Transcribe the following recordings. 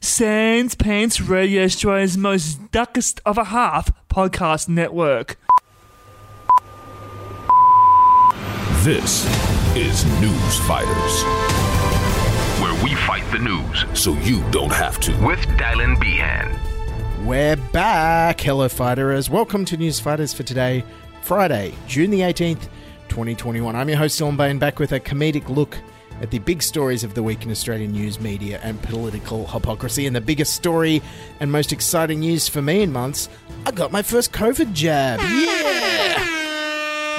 Sans Pants Radio Australia's most duckest of a half podcast network. This is News Fighters, where we fight the news so you don't have to. with Dylan Behan. We're back. Hello, fighters. Welcome to News Fighters for today, Friday, June the 18th, 2021. I'm your host, Dylan Behan, back with a comedic look at the big stories of the week in Australian news, media, and political hypocrisy. And the biggest story and most exciting news for me in months I got my first COVID jab. Yeah!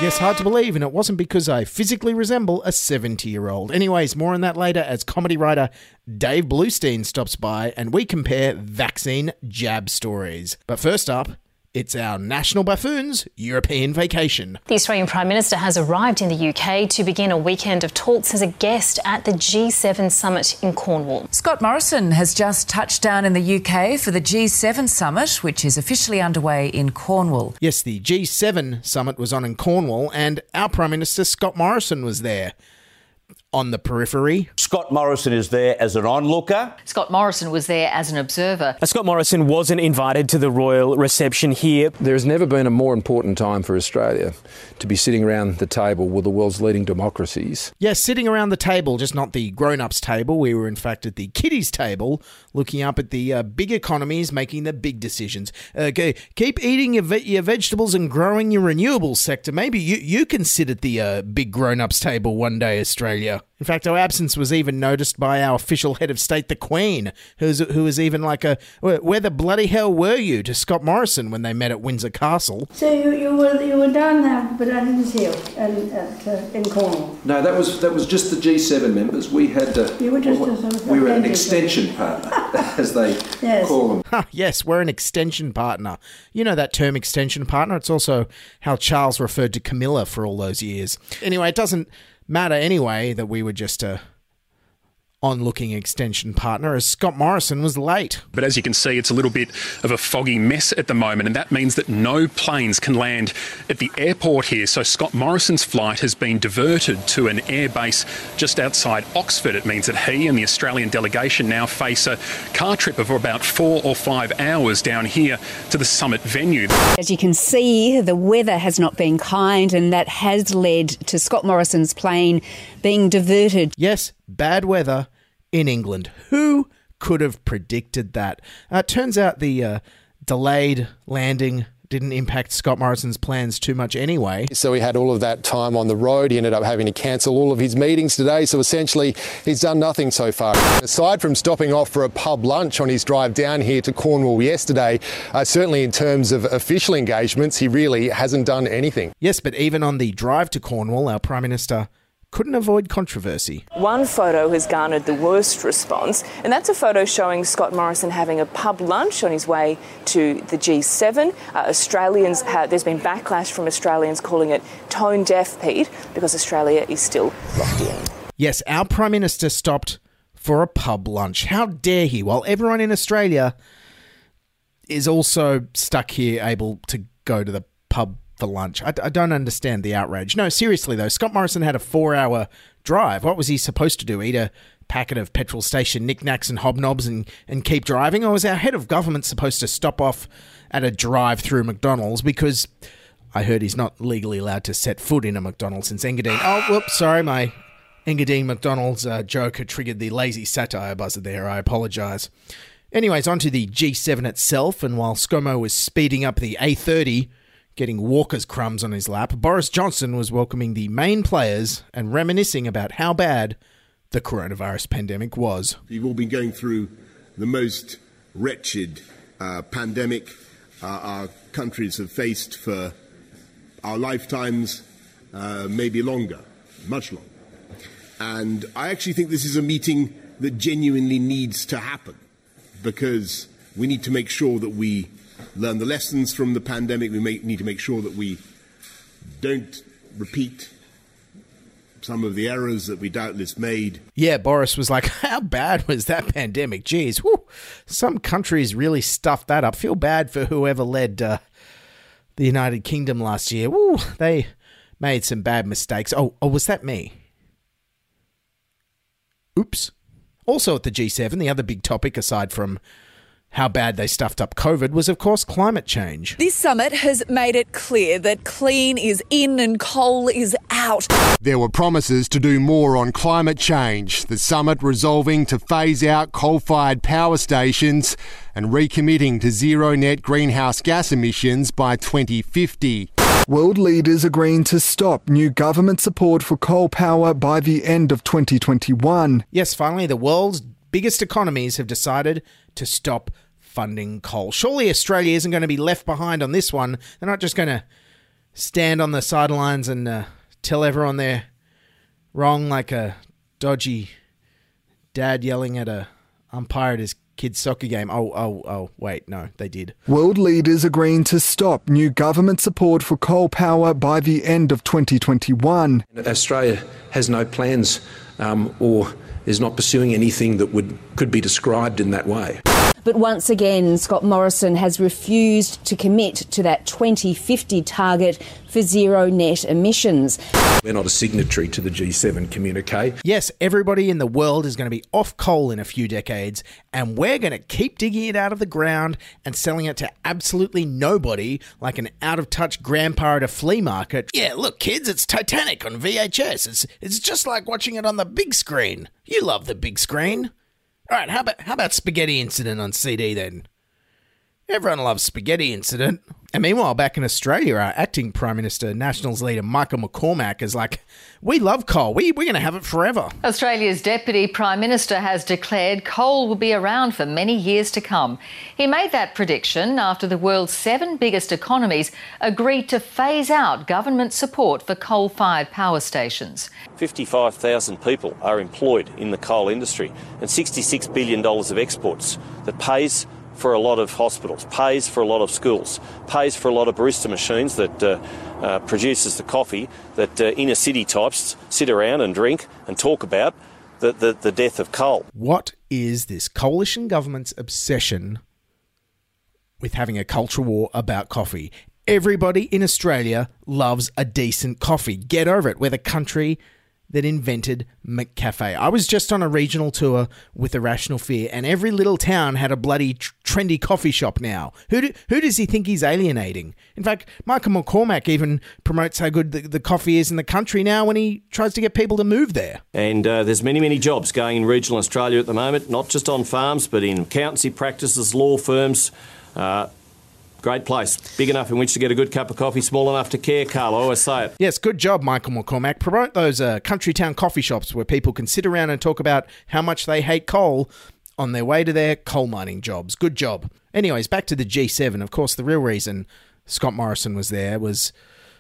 Yes, hard to believe, and it wasn't because I physically resemble a 70 year old. Anyways, more on that later as comedy writer Dave Bloustien stops by and we compare vaccine jab stories. But first up, it's our National Buffoons European vacation. The Australian Prime Minister has arrived in the UK to begin a weekend of talks as a guest at the G7 summit in Cornwall. Scott Morrison has just touched down in the UK for the G7 summit, which is officially underway in Cornwall. Yes, the G7 summit was on in Cornwall, and our Prime Minister Scott Morrison was there. On the periphery, Scott Morrison is there as an onlooker. Scott Morrison was there as an observer. Uh, Scott Morrison wasn't invited to the royal reception here. There's never been a more important time for Australia to be sitting around the table with the world's leading democracies. yes, sitting around the table, just not the grown ups table. We were, in fact, at the kiddies table, looking up at the uh, big economies making the big decisions. Okay, keep eating your, ve- your vegetables and growing your renewables sector. Maybe you, you can sit at the uh, big grown ups table one day, Australia. In fact, our absence was even noticed by our official head of state, the Queen, who's, who was even like a, "Where where the bloody hell were you to Scott Morrison when they met at Windsor Castle? So you, you were you were down there, but I didn't see you in, at, uh, in Cornwall. No, that was that was just the G7 members. We had uh, You were just a we were an extension partner, as they Yes. call them. Ha, yes, we're an extension partner. You know that term extension partner? It's also how Charles referred to Camilla for all those years. Anyway, it doesn't matter anyway that we were just a on-looking extension partner as Scott Morrison was late. But as you can see, it's a little bit of a foggy mess at the moment, and that means that no planes can land at the airport here. So Scott Morrison's flight has been diverted to an airbase just outside Oxford. It means that he and the Australian delegation now face a car trip of about four or five hours down here to the summit venue. As you can see, the weather has not been kind, and that has led to Scott Morrison's plane being diverted. Yes, bad weather in England. Who could have predicted that? Uh, turns out the uh, delayed landing didn't impact Scott Morrison's plans too much anyway. So he had all of that time on the road. He ended up having to cancel all of his meetings today. So essentially, he's done nothing so far. Aside from stopping off for a pub lunch on his drive down here to Cornwall yesterday, uh, certainly in terms of official engagements, he really hasn't done anything. Yes, but even on the drive to Cornwall, our Prime Minister couldn't avoid controversy. One photo has garnered the worst response, and that's a photo showing Scott Morrison having a pub lunch on his way to the G7. Uh, Australians, have, there's been backlash from Australians calling it tone deaf, Pete, because Australia is still locked. Yes, our Prime Minister stopped for a pub lunch. How dare he? While everyone in Australia is also stuck here able to go to the pub for lunch. I, I, don't understand the outrage. No, seriously though, Scott Morrison had a four-hour drive. What was he supposed to do? Eat a packet of petrol station Nik Naks and hobnobs and, and keep driving? Or was our head of government supposed to stop off at a drive-through McDonald's because I heard he's not legally allowed to set foot in a McDonald's since Engadine. Oh, whoops, sorry, my Engadine McDonald's uh, joke had triggered the lazy satire buzzer there. I apologise. Anyways, on to the G7 itself, and while ScoMo was speeding up the A30 getting Walker's crumbs on his lap, Boris Johnson was welcoming the main players and reminiscing about how bad the coronavirus pandemic was. We've all been going through the most wretched uh, pandemic uh, our countries have faced for our lifetimes, uh, maybe longer, much longer. And I actually think this is a meeting that genuinely needs to happen because we need to make sure that we learn the lessons from the pandemic. We may, need to make sure that we don't repeat some of the errors that we doubtless made. Yeah, Boris was like, How bad was that pandemic? Geez, whew, some countries really stuffed that up. Feel bad for whoever led uh, the United Kingdom last year. They made some bad mistakes. Oh, oh, was that me? Oops. Also at the G7, the other big topic aside from how bad they stuffed up COVID was, of course, climate change. This summit has made it clear that clean is in and coal is out. There were promises to do more on climate change, the summit resolving to phase out coal fired power stations and recommitting to zero net greenhouse gas emissions by 2050. World leaders agreeing to stop new government support for coal power by the end of 2021. Yes, finally, the world's biggest economies have decided to stop funding coal. Surely Australia isn't going to be left behind on this one. They're not just going to stand on the sidelines and uh, tell everyone they're wrong like a dodgy dad yelling at a umpire at his kid's soccer game. Oh, oh, oh, wait, no, they did. World leaders agreeing to stop new government support for coal power by the end of 2021. Australia has no plans um, or is not pursuing anything that would could be described in that way. But once again, Scott Morrison has refused to commit to that 2050 target for zero net emissions. We're not a signatory to the G7 communique. Yes, everybody in the world is going to be off coal in a few decades, and we're going to keep digging it out of the ground and selling it to absolutely nobody like an out of touch grandpa at a flea market. Yeah, look, kids, it's Titanic on VHS. It's, it's just like watching it on the big screen. You love the big screen. All right, how about how about Spaghetti Incident on CD then? Everyone loves Spaghetti Incident. And meanwhile, back in Australia, our acting Prime Minister, Nationals leader Michael McCormack is like, we love coal. We, we're going to have it forever. Australia's Deputy Prime Minister has declared coal will be around for many years to come. He made that prediction after the world's seven biggest economies agreed to phase out government support for coal fired power stations. 55,000 people are employed in the coal industry and $66 billion of exports that pays for a lot of hospitals, pays for a lot of schools, pays for a lot of barista machines that uh, uh, produces the coffee that uh, inner city types sit around and drink and talk about the, the, the death of coal. What is this coalition government's obsession with having a culture war about coffee? Everybody in Australia loves a decent coffee. Get over it. We're the country that invented McCafe. I was just on a regional tour with Irrational Fear, and every little town had a bloody tr- trendy coffee shop now. Who, do, who does he think he's alienating? In fact, Michael McCormack even promotes how good the, the coffee is in the country now when he tries to get people to move there. And uh, there's many, many jobs going in regional Australia at the moment, not just on farms, but in accountancy practices, law firms. Uh, Great place. Big enough in which to get a good cup of coffee, small enough to care, Carl. I always say it. Yes, good job, Michael McCormack. Promote those uh, country town coffee shops where people can sit around and talk about how much they hate coal on their way to their coal mining jobs. Good job. Anyways, back to the G7. Of course, the real reason Scott Morrison was there was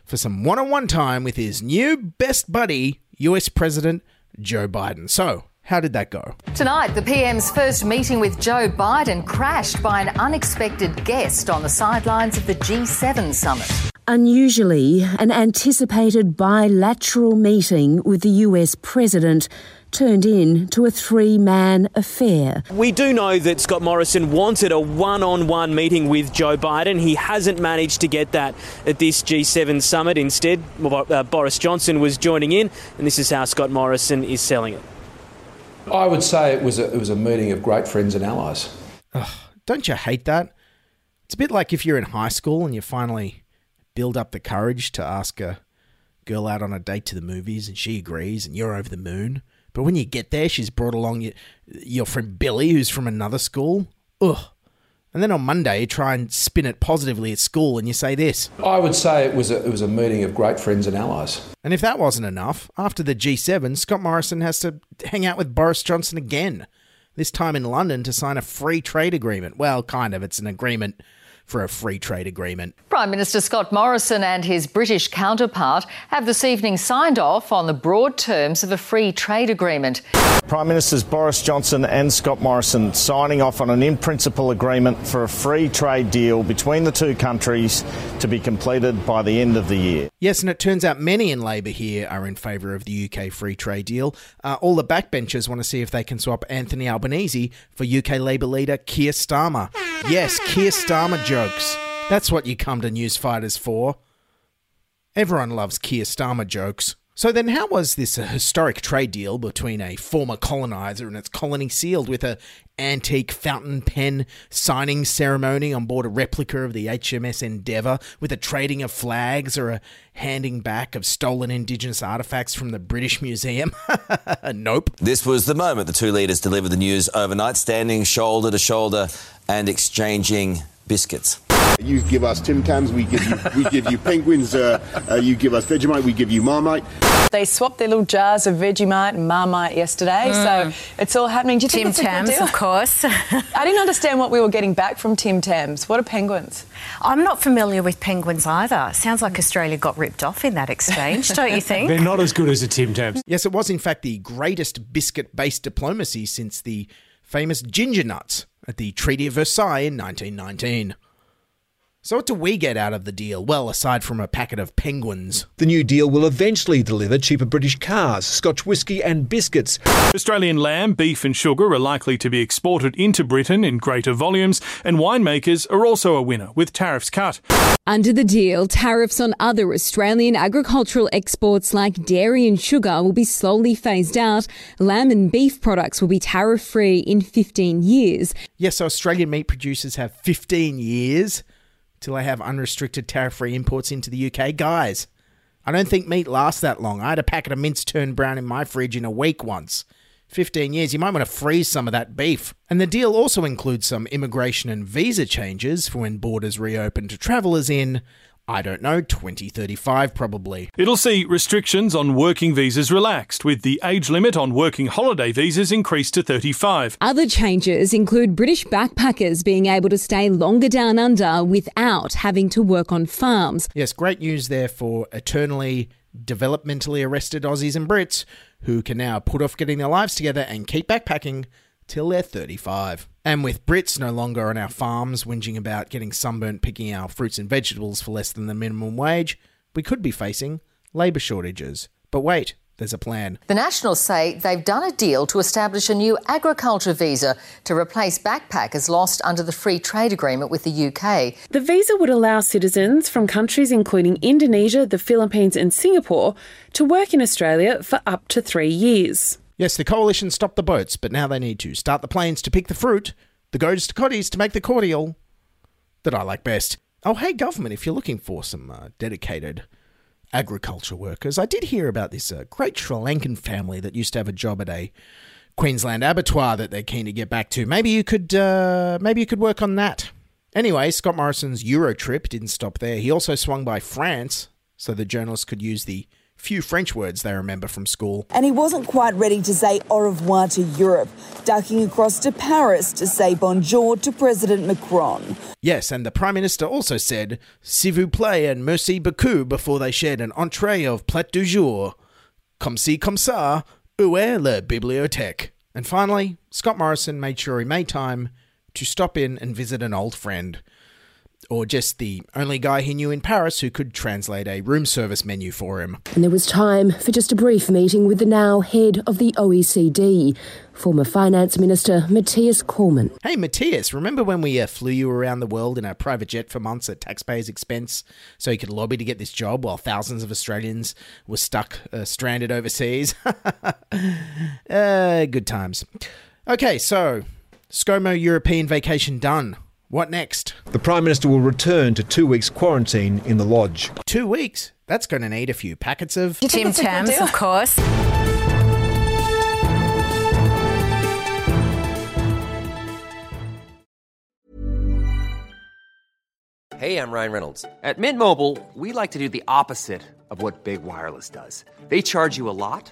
for some one on one time with his new best buddy, US President Joe Biden. So, how did that go? Tonight, the PM's first meeting with Joe Biden crashed by an unexpected guest on the sidelines of the G7 summit. Unusually, an anticipated bilateral meeting with the US president turned into a three man affair. We do know that Scott Morrison wanted a one on one meeting with Joe Biden. He hasn't managed to get that at this G7 summit. Instead, uh, Boris Johnson was joining in, and this is how Scott Morrison is selling it. I would say it was a, it was a meeting of great friends and allies. Ugh, don't you hate that? It's a bit like if you're in high school and you finally build up the courage to ask a girl out on a date to the movies and she agrees and you're over the moon. But when you get there, she's brought along your, your friend Billy, who's from another school. Ugh. And then on Monday, you try and spin it positively at school and you say this. I would say it was a, it was a meeting of great friends and allies. And if that wasn't enough, after the G7, Scott Morrison has to hang out with Boris Johnson again, this time in London to sign a free trade agreement. Well, kind of, it's an agreement for a free trade agreement. Prime Minister Scott Morrison and his British counterpart have this evening signed off on the broad terms of a free trade agreement. Prime Ministers Boris Johnson and Scott Morrison signing off on an in principle agreement for a free trade deal between the two countries to be completed by the end of the year. Yes, and it turns out many in Labor here are in favour of the UK free trade deal. Uh, all the backbenchers want to see if they can swap Anthony Albanese for UK Labor leader Keir Starmer. Yes, Keir Starmer jokes. That's what you come to news fighters for. Everyone loves Keir Starmer jokes. So then, how was this a historic trade deal between a former colonizer and its colony sealed with a antique fountain pen signing ceremony on board a replica of the HMS Endeavour, with a trading of flags or a handing back of stolen Indigenous artefacts from the British Museum? nope. This was the moment the two leaders delivered the news overnight, standing shoulder to shoulder and exchanging biscuits. You give us Tim Tams, we give you we give you Penguins. Uh, uh, you give us Vegemite, we give you Marmite. They swapped their little jars of Vegemite and Marmite yesterday, mm. so it's all happening. Do you Tim think Tams, of course. I didn't understand what we were getting back from Tim Tams. What are penguins? I'm not familiar with penguins either. Sounds like Australia got ripped off in that exchange, don't you think? They're not as good as a Tim Tams. Yes, it was in fact the greatest biscuit-based diplomacy since the famous ginger nuts at the Treaty of Versailles in 1919. So, what do we get out of the deal? Well, aside from a packet of penguins. The new deal will eventually deliver cheaper British cars, Scotch whisky, and biscuits. Australian lamb, beef, and sugar are likely to be exported into Britain in greater volumes, and winemakers are also a winner, with tariffs cut. Under the deal, tariffs on other Australian agricultural exports like dairy and sugar will be slowly phased out. Lamb and beef products will be tariff free in 15 years. Yes, so Australian meat producers have 15 years till they have unrestricted tariff free imports into the UK. Guys, I don't think meat lasts that long. I had a packet of mince turned brown in my fridge in a week once. 15 years, you might want to freeze some of that beef. And the deal also includes some immigration and visa changes for when borders reopen to travellers in I don't know, 2035 probably. It'll see restrictions on working visas relaxed, with the age limit on working holiday visas increased to 35. Other changes include British backpackers being able to stay longer down under without having to work on farms. Yes, great news there for eternally developmentally arrested Aussies and Brits who can now put off getting their lives together and keep backpacking till they're 35. And with Brits no longer on our farms whinging about getting sunburnt picking our fruits and vegetables for less than the minimum wage, we could be facing labour shortages. But wait, there's a plan. The Nationals say they've done a deal to establish a new agriculture visa to replace backpackers lost under the free trade agreement with the UK. The visa would allow citizens from countries including Indonesia, the Philippines, and Singapore to work in Australia for up to three years. Yes, the coalition stopped the boats, but now they need to start the planes to pick the fruit, the goads to Cottee's to make the cordial that I like best. Oh, hey, government, if you're looking for some uh, dedicated agriculture workers, I did hear about this uh, great Sri Lankan family that used to have a job at a Queensland abattoir that they're keen to get back to. Maybe you could, uh, maybe you could work on that. Anyway, Scott Morrison's Euro trip didn't stop there. He also swung by France so the journalists could use the few French words they remember from school. And he wasn't quite ready to say au revoir to Europe, ducking across to Paris to say bonjour to President Macron. Yes, and the Prime Minister also said s'il vous plaît and merci beaucoup before they shared an entree of plat du jour. Comme ci, comme ça, où est la bibliothèque? And finally, Scott Morrison made sure he made time to stop in and visit an old friend or just the only guy he knew in Paris who could translate a room service menu for him. And there was time for just a brief meeting with the now head of the OECD, former Finance Minister Matthias Cormann. Hey, Matthias, remember when we uh, flew you around the world in a private jet for months at taxpayers' expense so you could lobby to get this job while thousands of Australians were stuck, uh, stranded overseas? uh, good times. Okay, so ScoMo European vacation done. What next? The Prime Minister will return to two weeks quarantine in the lodge. Two weeks? That's going to need a few packets of. Tim Tams, of course. Hey, I'm Ryan Reynolds. At Mint Mobile, we like to do the opposite of what Big Wireless does. They charge you a lot,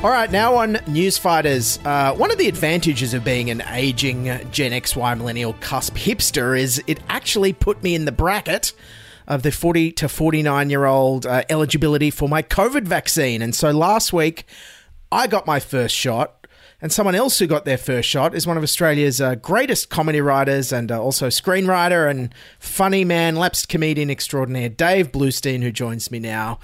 All right, now on Newsfighters. Uh, one of the advantages of being an aging Gen XY millennial cusp hipster is it actually put me in the bracket of the 40 to 49 year old uh, eligibility for my COVID vaccine. And so last week, I got my first shot. And someone else who got their first shot is one of Australia's uh, greatest comedy writers and uh, also screenwriter and funny man, lapsed comedian extraordinaire, Dave Bloustien, who joins me now.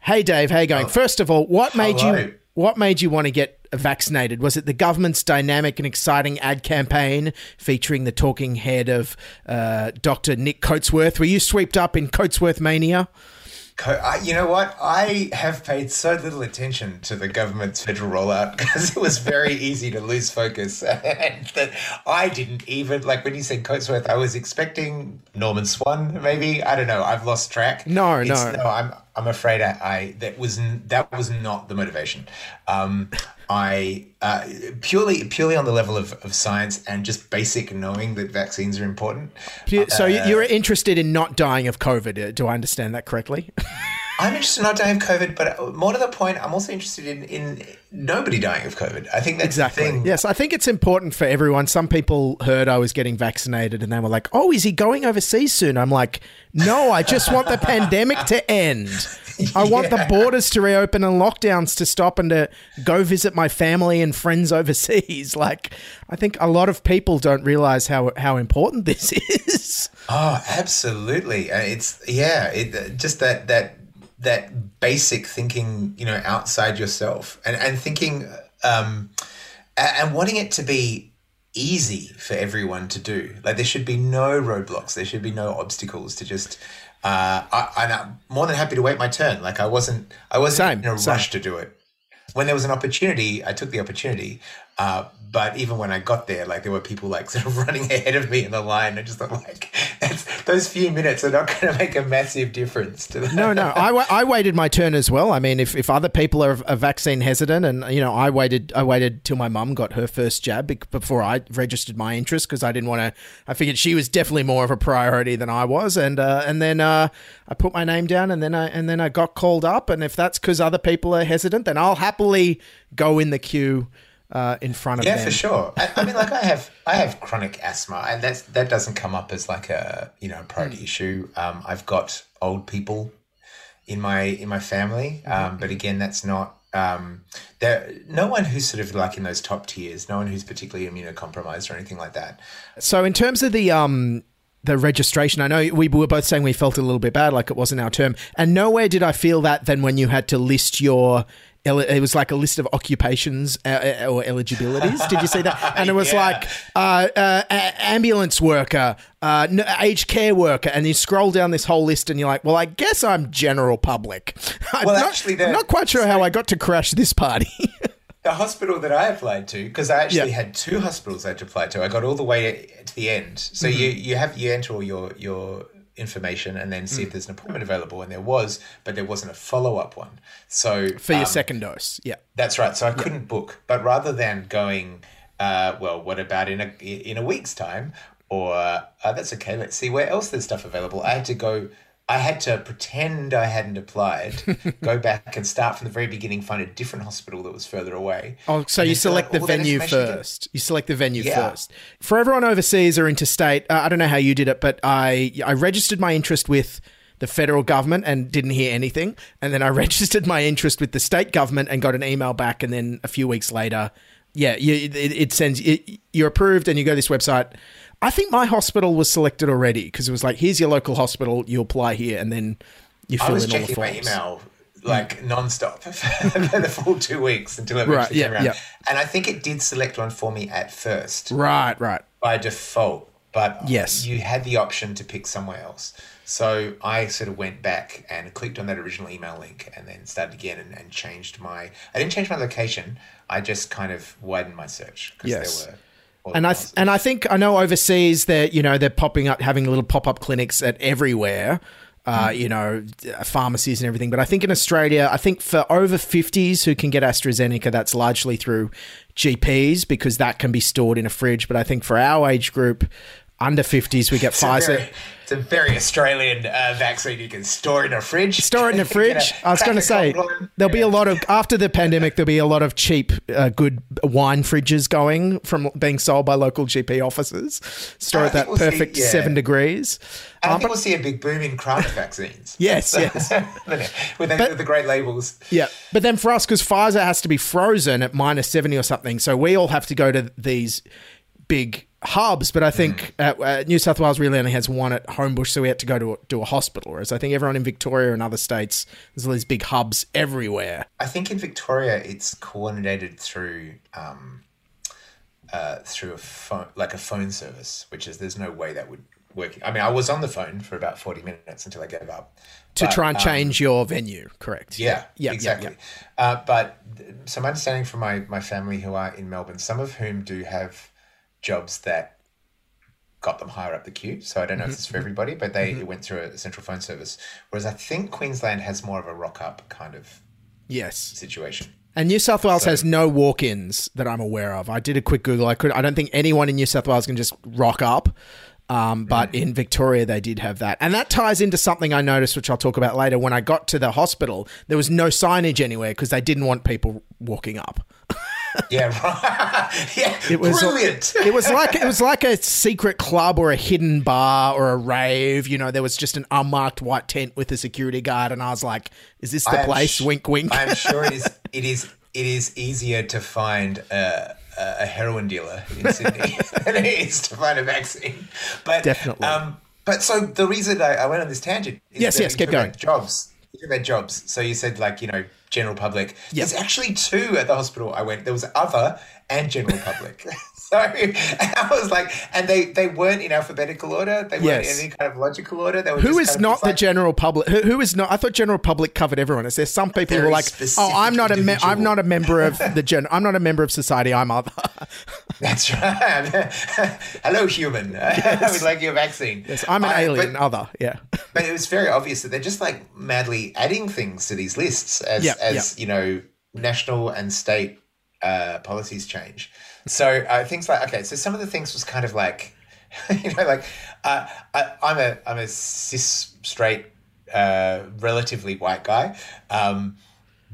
Hey, Dave, how you going? First of all, what made hello. you what made you want to get vaccinated? Was it the government's dynamic and exciting ad campaign featuring the talking head of uh, Dr. Nick Coatsworth? Were you swept up in Coatsworth mania? Co- I, you know what? I have paid so little attention to the government's federal rollout because it was very easy to lose focus. and that I didn't even, like when you said Coatsworth, I was expecting Norman Swan, maybe. I don't know. I've lost track. No, It's- no. No, I'm, I'm afraid I, I that was that was not the motivation. Um, I uh, purely purely on the level of, of science and just basic knowing that vaccines are important. So Uh, you're interested in not dying of COVID. uh, Do I understand that correctly? I'm interested in not dying of COVID, but more to the point, I'm also interested in, in nobody dying of COVID. I think that's exactly. Yes, I think it's important for everyone. Some people heard I was getting vaccinated and they were like, "Oh, is he going overseas soon?" I'm like, "No, I just want the pandemic to end. I want the borders to reopen and lockdowns to stop and to go visit my family and friends overseas." Like, I think a lot of people don't realize how how important this is. Oh, absolutely. Uh, It's yeah, it, uh, just that that that basic thinking, you know, outside yourself and and thinking um and wanting it to be easy for everyone to do. Like there should be no roadblocks. There should be no obstacles to just uh I, I'm more than happy to wait my turn. Like I wasn't I wasn't in a same. rush to do it. When there was an opportunity, I took the opportunity. Uh, but even when I got there, like there were people like sort of running ahead of me in the line. I just thought like those few minutes are not going to make a massive difference to the No, no, I, I waited my turn as well. I mean, if, if other people are, are vaccine hesitant, and you know, I waited, I waited till my mum got her first jab before I registered my interest because I didn't want to. I figured she was definitely more of a priority than I was, and uh, and then uh, I put my name down, and then I and then I got called up, and if that's because other people are hesitant, then I'll happily go in the queue uh, in front of yeah, them. for sure. I, I mean, like I have, I have chronic asthma, and that's that doesn't come up as like a you know a priority issue. Um, I've got old people in my in my family. Mm-hmm. Um, but again, that's not um, there. No one who's sort of like in those top tiers. No one who's particularly immunocompromised or anything like that. So in terms of the um the registration, I know we were both saying we felt a little bit bad, like it wasn't our term, and nowhere did I feel that than when you had to list your. It was like a list of occupations uh, uh, or eligibilities. Did you see that? And it was Yeah. like uh, uh, ambulance worker, uh, aged care worker, and you scroll down this whole list, and you're like, "Well, I guess I'm general public." I'm, Well, not, actually, I'm not quite sure how I got to crash this party. The hospital that I applied to, because I actually Yeah. had two hospitals I had to apply to. I got all the way to the end. So Mhm. you you have you enter all your your information and then see if Mm. there's an appointment available, and there was, but there wasn't a follow up one. So for your um, second dose. Yeah. That's right. So I couldn't book, but rather than going, uh, well, what about in a in a week's time, or uh, that's okay. Let's see where else there's stuff available. I had to go. I had to pretend I hadn't applied, go back and start from the very beginning, find a different hospital that was further away. Oh, so you then fill out select the venue first. You select the venue first. For everyone overseas or interstate, uh, I don't know how you did it, but I I registered my interest with the federal government and didn't hear anything, and then I registered my interest with the state government and got an email back, and then a few weeks later, yeah, you, it, it sends it, you're approved, and you go to this website. I think my hospital was selected already because it was like, here's your local hospital, you apply here, and then you fill in all the forms. I was checking my email like non-stop for the full two weeks until it Right, yeah, came around. yeah. And I think it did select one for me at first. Right, right. By default. But Yes. you had the option to pick somewhere else. So I sort of went back and clicked on that original email link and then started again and, and changed my I didn't change my location. I just kind of widened my search because Yes. there were and I th- and I think I know overseas they're you know they're popping up having little pop up clinics at everywhere, uh, Mm. you know pharmacies and everything. But I think in Australia, I think for over fifties who can get AstraZeneca, that's largely through GPs because that can be stored in a fridge. But I think for our age group, under fifties, we get It's a Pfizer. very- it's a very Australian uh, vaccine you can store in a fridge. Store it in a fridge. I was going to say there'll be a lot of after the pandemic. There'll be a lot of cheap, uh, good wine fridges going from being sold by local GP offices. Store at that we'll see- perfect yeah. seven degrees. I Um, think we'll see a big boom in craft vaccines. Yes, yes. with, the, with the great labels. Yeah, but then for us, because Pfizer has to be frozen at minus seventy or something, so we all have to go to these big hubs. But I think uh, uh, New South Wales really only has one at Homebush, so we had to go to a, to a hospital. Whereas I think everyone in Victoria and other states, there's all these big hubs everywhere. I think in Victoria it's coordinated through um, uh, through a phone, like a phone service, which is there's no way that would work. I mean, I was on the phone for about forty minutes until I gave up To But, try and um, change your venue, correct? Yeah, yeah, yeah, exactly. yeah. Uh, but some understanding from my, my family who are in Melbourne, some of whom do have jobs that got them higher up the queue. So I don't know Mhm, if it's for everybody, but they mhm. went through a central phone service. Whereas I think Queensland has more of a rock up kind of Yes. situation. And New South Wales So- has no walk-ins that I'm aware of. I did a quick Google. I could. I don't think anyone in New South Wales can just rock up. Um, but in Victoria, they did have that, and that ties into something I noticed, which I'll talk about later. When I got to the hospital, there was no signage anywhere because they didn't want people walking up. Yeah, right. yeah, It was brilliant. It was like it was like a secret club or a hidden bar or a rave. You know, there was just an unmarked white tent with a security guard, and I was like, "Is this the place?" sh- wink, wink. I'm sure it is. It is. It is easier to find a, a heroin dealer in Sydney than it is to find a vaccine. But Definitely. Um, but so the reason I, I went on this tangent. Is Yes, yes, keep going. Jobs. Talk about jobs. So you said like you know general public. There's actually two at the hospital I went. There was other and general public. so I was like, and they they weren't in alphabetical order. They weren't Yes. in any kind of logical order. They were Who is not the like- general public? Who, who is not? I thought general public covered everyone. Is there some people who are like, oh, I'm not a, me- I'm individual. not a member of the gen, I'm not a member of society. I'm other. That's right. Hello, human. I would like your vaccine. Yes, I'm an I- alien. But, other, yeah. but it was very obvious that they're just like madly adding things to these lists as, Yeah, as you know, national and state uh, policies change. So uh, things like okay, so some of the things was kind of like, you know, like uh, I, I'm a I'm a cis straight, uh, relatively white guy, um,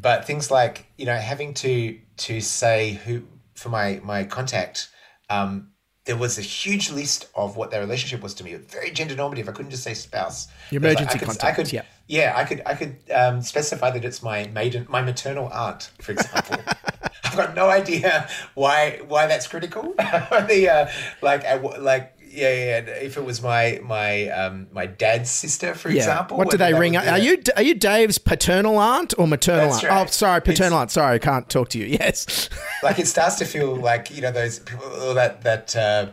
but things like you know having to to say who for my my contact. Um, there was a huge list of what their relationship was to me, very gender normative. I couldn't just say spouse. Your was like, emergency I could, contact, I could, yeah. Yeah, I could I could um, specify that it's my maiden, my maternal aunt, for example. Got no idea why why that's critical. the uh, like I, like yeah, yeah. If it was my my um my dad's sister, for example, What do they ring? up? Are you are you Dave's paternal aunt or maternal That's aunt? right. Oh, sorry, paternal It's- aunt. Sorry, I can't talk to you. Yes. like it starts to feel like you know those people all that that uh,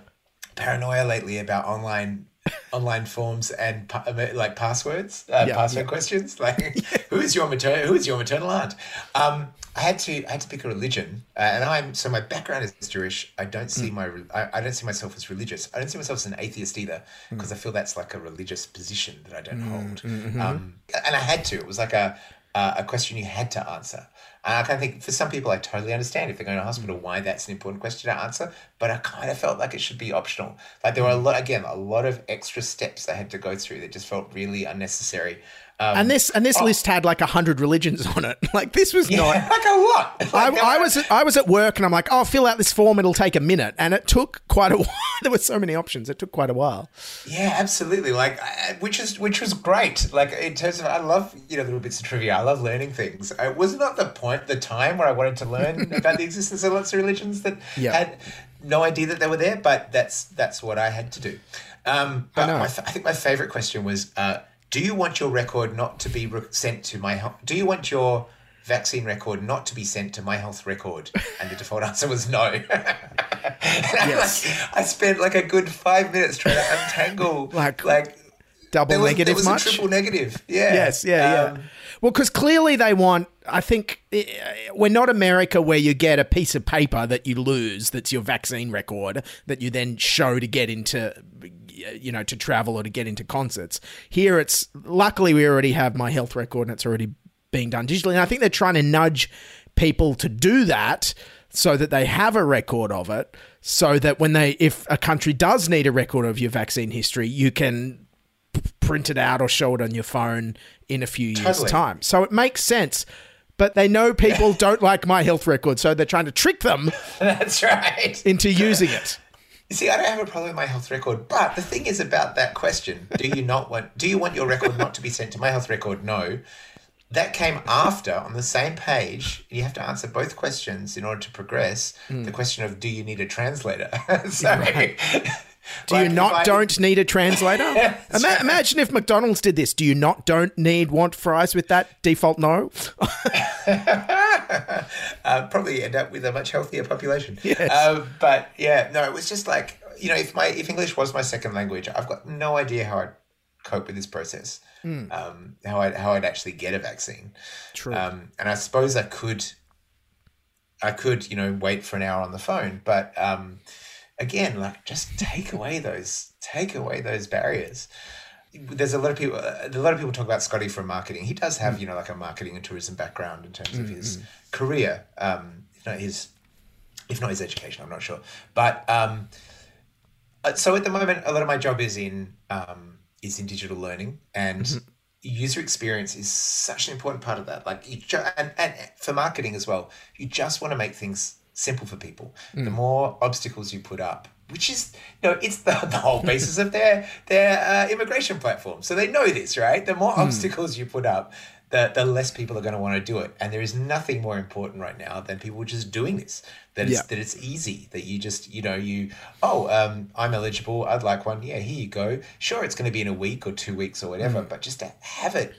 paranoia lately about online online forms and pa- like passwords uh, Yeah, password yeah. questions like who is your maternal who is your maternal aunt um I had to I had to pick a religion uh, and I'm so my background is Jewish I don't see my I, I don't see myself as religious I don't see myself as an atheist either because I feel that's like a religious position that I don't hold mhm. um, and I had to. It was like a a question you had to answer. And I kind of think for some people, I totally understand if they're going to hospital why that's an important question to answer. But I kind of felt like it should be optional. Like there were a lot, again, a lot of extra steps I had to go through that just felt really unnecessary. Um, and this and this oh, list had like a hundred religions on it. Like this was yeah, not. like a lot. Like I, I was at, I was at work and I'm like, oh, fill out this form. It'll take a minute, and it took quite a while. there were so many options. It took quite a while. Yeah, absolutely. Like, which is which was great. Like in terms of, I love you know little bits of trivia. I love learning things. It was not the point, the time where I wanted to learn about the existence of lots of religions that Yeah. had no idea that they were there. But that's that's what I had to do. Um, but I, f- I think my favorite question was, uh, do you want your record not to be re- sent to my health? Do you want your vaccine record not to be sent to my health record? And the default answer was no. Yes. I spent like a good five minutes trying to untangle Like, like Double there was, negative there was much. a triple negative. Yeah. Yes, yeah, Um, yeah. Well, because clearly they want. I think eh, we're not America where you get a piece of paper that you lose that's your vaccine record that you then show to get into, Uh, you know, to travel or to get into concerts. Here, it's luckily we already have my health record and it's already being done digitally. And I think they're trying to nudge people to do that so that they have a record of it, so that when they, if a country does need a record of your vaccine history, you can print it out or show it on your phone in a few years' Totally. time. So it makes sense. But they know people don't like my health record, so they're trying to trick them That's right. into using it. You see, I don't have a problem with my health record, but the thing is about that question: Do you not want? Do you want your record not to be sent to my health record? No. That came after on the same page. You have to answer both questions in order to progress. Hmm. The question of do you need a translator? so, Do like, you not I- don't need a translator? Ima-. Imagine if McDonald's did this. Do you not don't need want fries with that default no? uh, probably end up with a much healthier population. Yes. Uh, but yeah, no, it was just like you know, if my if English was my second language, I've got no idea how I'd cope with this process. Mm. Um, how I how I'd actually get a vaccine. True. Um, and I suppose I could. I could, you know, wait for an hour on the phone, but um, again, like just take away those take away those barriers. There's a lot of people. A lot of people talk about Scotty from marketing. He does have, you know, like a marketing and tourism background in terms of his career. Um, if not his, if not his education, I'm not sure. But um, uh, so at the moment, a lot of my job is in um, is in digital learning, and user experience is such an important part of that. Like you, ju- and and for marketing as well, you just want to make things simple for people. The Mm. more obstacles you put up, which is you know it's the, the whole basis of their their uh, immigration platform. So they know this, right? The more Mm. obstacles you put up, the the less people are going to want to do it. And there is nothing more important right now than people just doing this. That it's Yeah. that it's easy. That you just you know you oh um, I'm eligible. I'd like one. Yeah, here you go. Sure, it's going to be in a week or two weeks or whatever, Mm. but just to have it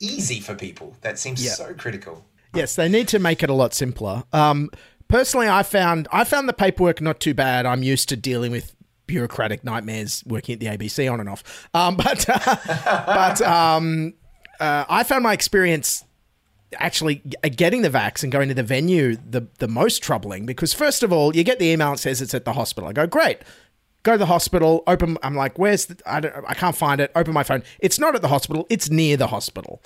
easy for people that seems Yeah. so critical. Yes, they need to make it a lot simpler. Um, personally, I found I found the paperwork not too bad. I'm used to dealing with bureaucratic nightmares working at the ABC on and off. Um, but but um, uh, I found my experience actually getting the vax and going to the venue the the most troubling because first of all, you get the email that says it's at the hospital. I go great. Go to the hospital. Open. I'm like, where's the? I don't. I can't find it. Open my phone. It's not at the hospital. It's near the hospital.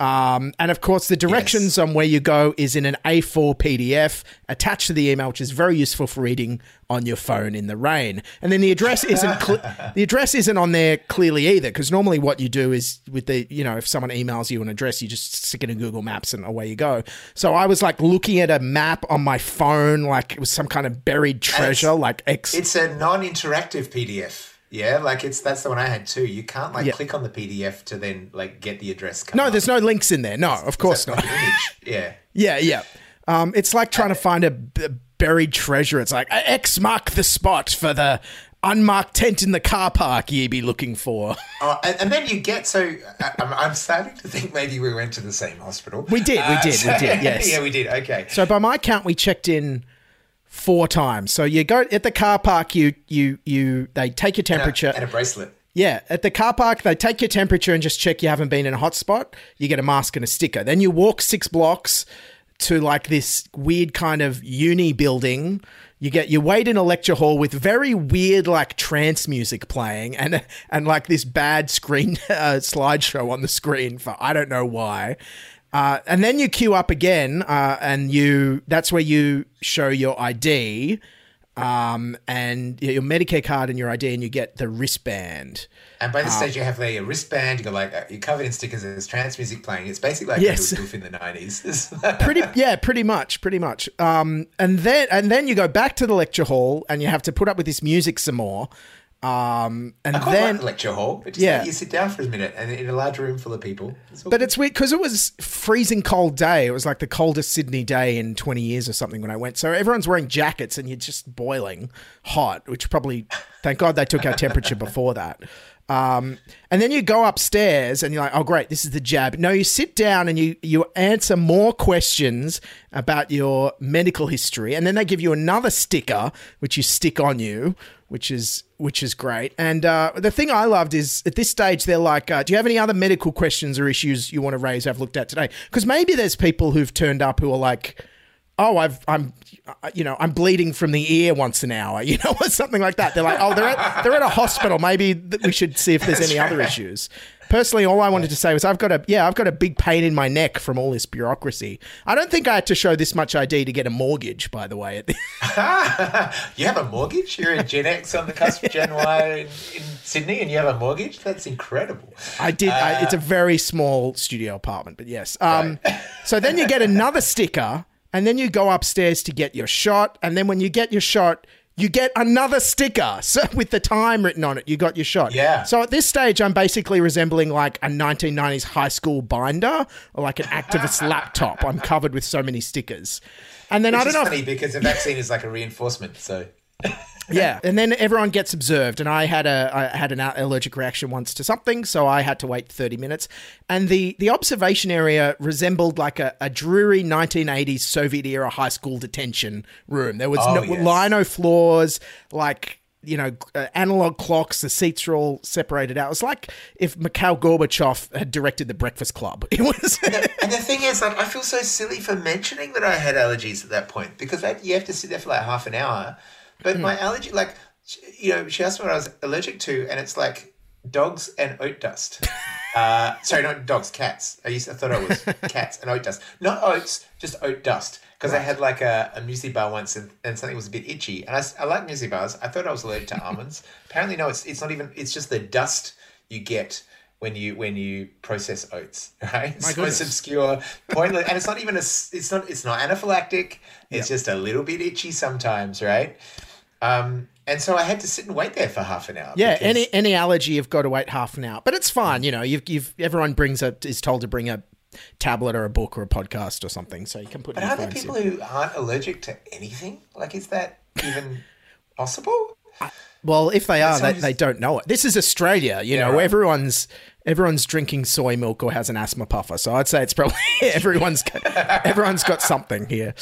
Um, and of course, the directions on where you go is in an A4 PDF attached to the email, which is very useful for reading on your phone in the rain. And then the address isn't cle the address isn't on there clearly either, because normally what you do is with the you know if someone emails you an address, you just stick it in Google Maps and away you go. So I was like looking at a map on my phone, like it was some kind of buried treasure, like X. It's a non-interactive PDF. Yeah, like it's that's the one I had too. You can't like Yeah. click on the PDF to then like get the address. come No, there's no links in there. No, of course not. Yeah. Yeah, yeah. Um, it's like trying to find a b- buried treasure. It's like X mark the spot for the unmarked tent in the car park ye be looking for. Oh, and, and then you get so I, I'm, I'm starting to think maybe we went to the same hospital. We did, we Uh, did, so- we did. Yes, yeah, we did. Okay. So by my count, we checked in four times. So you go at the car park. You you you. They take your temperature. and a bracelet. Yeah, at the car park, they take your temperature and just check you haven't been in a hot spot. You get a mask and a sticker. Then you walk six blocks to like this weird kind of uni building. You get you wait in a lecture hall with very weird like trance music playing and and like this bad screen uh, slideshow on the screen for I don't know why. Uh, and then you queue up again, uh, and you that's where you show your ID um, and your Medicare card and your ID, and you get the wristband. And by this Uh, stage, you have like, a wristband. You got like uh, you're covered in stickers. There's trance music playing. It's basically like Yes. yes. Goof in the nineties. pretty yeah pretty much pretty much um and then and then you go back to the lecture hall and you have to put up with this music some more um and then like lecture hall. Just Yeah. you sit down for a minute, and in a large room full of people. It's but it's weird because it was freezing cold day it was like the coldest sydney day in 20 years or something when i went so everyone's wearing jackets and you're just boiling hot which probably thank god they took our temperature before that um, and then you go upstairs and you're like, oh great, this is the jab. No, you sit down and you you answer more questions about your medical history, and then they give you another sticker which you stick on you, which is which is great. And uh, the thing I loved is at this stage they're like, uh, do you have any other medical questions or issues you want to raise? I've looked at today because maybe there's people who've turned up who are like. Oh, I've, I'm, uh, you know, I'm bleeding from the ear once an hour, you know, or something like that. They're like, oh, they're at, they're at a hospital. Maybe th- we should see if there's any other issues. Personally, all I wanted to say was I've got a, yeah, I've got a big pain in my neck from all this bureaucracy. I don't think I had to show this much ID to get a mortgage, by the way. You have a mortgage. You're a Gen X on the cusp of Gen Y in, in Sydney, and you have a mortgage. That's incredible. I did. I, it's a very small studio apartment, but yes. Um, so then you get another sticker, and then you go upstairs to get your shot, and then when you get your shot, you get another sticker so with the time written on it. You got your shot. Yeah. So at this stage, I'm basically resembling like a 1990s high school binder or like an activist laptop. I'm covered with so many stickers, and then Which I don't know. if- funny because the vaccine is like a reinforcement. So yeah, and then everyone gets observed, and I had a I had an allergic reaction once to something, so I had to wait thirty minutes. And the the observation area resembled like a, a dreary nineteen eighties Soviet era high school detention room. There was Oh, no yes. lino floors, like you know uh, analog clocks. The seats are all separated out. It was like if Mikhail Gorbachev had directed The Breakfast Club. It was. And the thing is, like, I feel so silly for mentioning that I had allergies at that point because that, you have to sit there for like half an hour. But Hmm. my allergy, like, you know, she asked me what I was allergic to, and it's like dogs and oat dust. Uh, sorry, not dogs, cats. I used I thought it was cats and oat dust. Not oats, just oat dust. Because I had like a, a muesli bar once and, and something was a bit itchy. And I like muesli bars. I thought I was allergic to almonds. Apparently, no, it's, it's not even, it's just the dust you get when you when you process oats, right? My so goodness. it's obscure, pointless, and it's not even a. It's not. It's not anaphylactic. It's Yeah. just a little bit itchy sometimes, right? Um, and so I had to sit and wait there for half an hour. Yeah, any any allergy, you've got to wait half an hour, but it's fine. You know, you've, you've everyone brings a is told to bring a tablet or a book or a podcast or something, so you can put. But are there people in. who aren't allergic to anything? Like, is that even possible? Well, if they are, they, just- they don't know it. This is Australia, you Yeah, know. right. Everyone's everyone's drinking soy milk or has an asthma puffer, so I'd say it's probably everyone's got, everyone's got something here.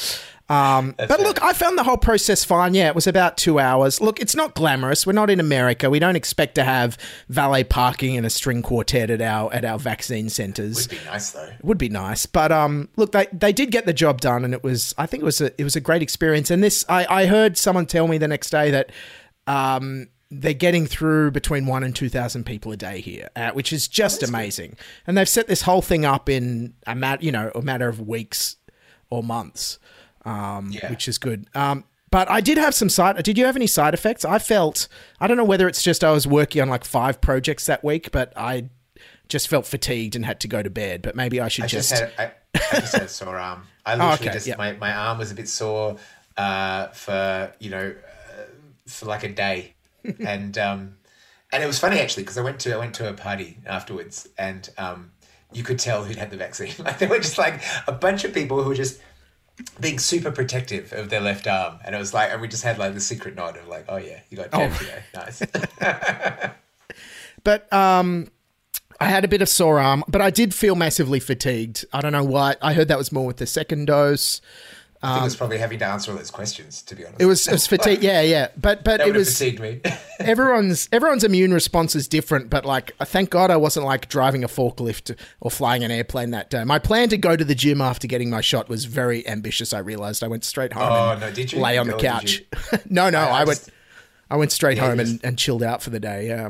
Um, but look, I found the whole process fine. Yeah, it was about two hours. Look, it's not glamorous. We're not in America. We don't expect to have valet parking and a string quartet at our at our vaccine centres. Would be nice though. It would be nice, but um, look, they they did get the job done, and it was I think it was a it was a great experience. And this I I heard someone tell me the next day that um they're getting through between one and two thousand people a day here, uh, which is just amazing. And they've set this whole thing up in a matter you know a matter of weeks or months, um, which is good. Um, but I did have some side. Did you have any side effects? I felt I don't know whether it's just I was working on like five projects that week, but I just felt fatigued and had to go to bed. But maybe I should I just, just. had I, I just had a sore arm. I Oh, literally okay, just yeah. my, my arm was a bit sore uh, for you know uh, for like a day, and um, and it was funny actually because I went to I went to a party afterwards, and um, you could tell who'd had the vaccine. Like there were just like a bunch of people who were just being super protective of their left arm, and it was like, and we just had like the secret nod of like, oh yeah, you got jabbed Oh. today, nice. But um, I had a bit of sore arm, but I did feel massively fatigued. I don't know why. I heard that was more with the second dose. I think it was Um, probably having to answer all those questions. To be honest, it was it was fatigue. Yeah, yeah. But but it was fatigued me. everyone's everyone's immune response is different. But like, thank God I wasn't like driving a forklift or flying an airplane that day. My plan to go to the gym after getting my shot was very ambitious. I realized I went straight home. Oh, and no, did you? Lay on the couch. no, no. I- I, I went. just- I went straight Yeah, home you and, and chilled out for the day. Yeah.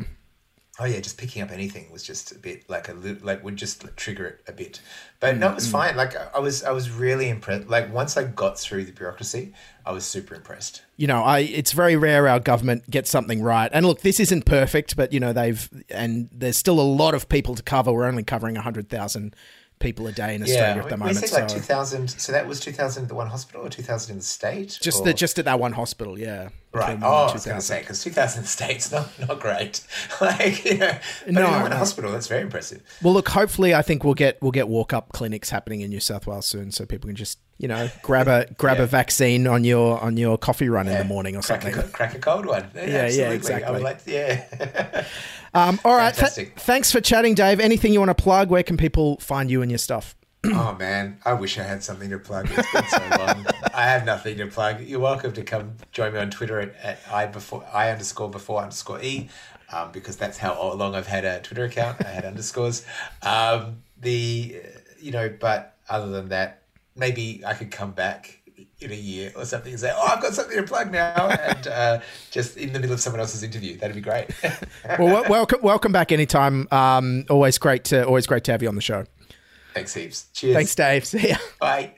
Oh yeah, just picking up anything was just a bit like a little like would just trigger it a bit. But no, it was Mm. fine. Like I was I was really impressed. Like once I got through the bureaucracy, I was super impressed. you know, I it's very rare our government gets something right. And look, this isn't perfect, but you know they've and there's still a lot of people to cover. We're only covering hundred thousand people a day in Australia at the we moment. said like so two thousand. So that was two thousand at the one hospital or two thousand in the state. just the, just at that one hospital, yeah. Right. Oh, I was going to 2000. say because two thousand states not not great. like you know, but No, in one no. hospital that's very impressive. Well, look, hopefully, I think we'll get we'll get walk up clinics happening in New South Wales soon, so people can just you know grab a grab a vaccine on your on your coffee run in the morning or Crack something. a, crack a cold one. Yeah, yeah, absolutely. I exactly. would like to, yeah. Um, all right, th- Fantastic. thanks for chatting, Dave. Anything you want to plug? Where can people find you and your stuff? oh man, I wish I had something to plug. It's been so long. I have nothing to plug. You're welcome to come join me on Twitter at, at i before i underscore before underscore e, um, because that's how long I've had a Twitter account. I had underscores. Um, the you know, but other than that, maybe I could come back in a year or something and say, "Oh, I've got something to plug now," and uh, just in the middle of someone else's interview. That'd be great. well, wel- welcome welcome back anytime. Um, always great to always great to have you on the show. Thanks heaps. Cheers. Thanks, Dave. See ya. Bye.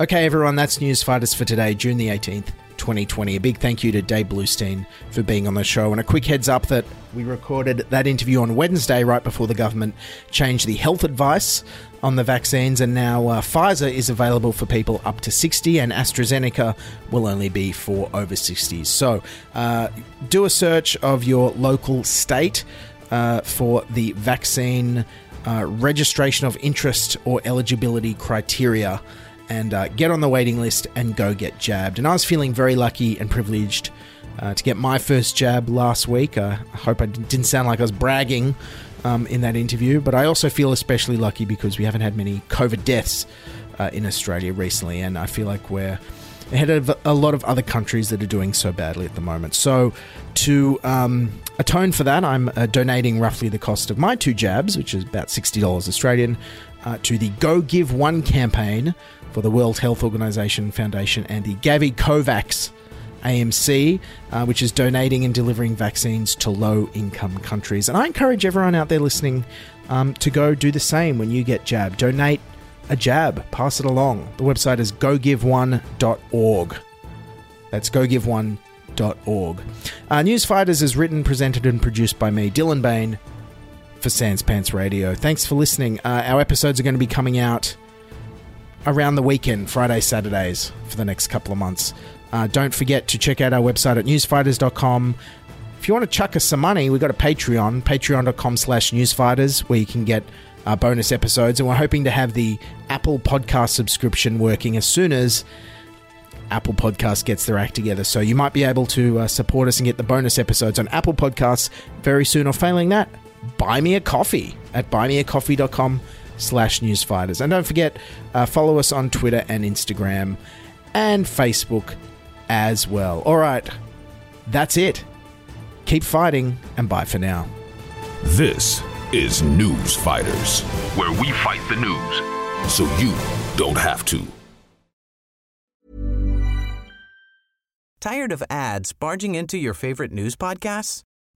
Okay, everyone, that's News Fighters for today, June the 18th, 2020. A big thank you to Dave Bloustien for being on the show. And a quick heads up that we recorded that interview on Wednesday, right before the government changed the health advice on the vaccines. And now uh, Pfizer is available for people up to 60, and AstraZeneca will only be for over 60s. So uh, do a search of your local state uh, for the vaccine uh, registration of interest or eligibility criteria and uh, get on the waiting list and go get jabbed. And I was feeling very lucky and privileged uh, to get my first jab last week. Uh, I hope I didn't sound like I was bragging um, in that interview, but I also feel especially lucky because we haven't had many COVID deaths uh, in Australia recently, and I feel like we're ahead of a lot of other countries that are doing so badly at the moment. So, to um, atone for that, I'm uh, donating roughly the cost of my two jabs, which is about $60 Australian, uh, to the Go Give One campaign for the World Health Organization Foundation and the Gavi COVAX AMC, uh, which is donating and delivering vaccines to low income countries. And I encourage everyone out there listening um, to go do the same when you get jabbed. Donate a jab, pass it along. The website is gogiveone.org. That's gogiveone.org. Uh, News Fighters is written, presented, and produced by me, Dylan Behan, for Sanspants Radio. Thanks for listening. Uh, our episodes are going to be coming out around the weekend, Friday, Saturdays, for the next couple of months. Uh, don't forget to check out our website at newsfighters.com. If you want to chuck us some money, we've got a Patreon, patreon.com slash newsfighters, where you can get uh, bonus episodes. And we're hoping to have the Apple Podcast subscription working as soon as Apple Podcast gets their act together. So you might be able to uh, support us and get the bonus episodes on Apple Podcasts very soon. Or failing that, buy me a coffee at buymeacoffee.com slash newsfighters. And don't forget, uh, follow us on Twitter and Instagram and Facebook as well. All right, that's it. Keep fighting and bye for now. This is News Fighters, where we fight the news so you don't have to. Tired of ads barging into your favorite news podcasts?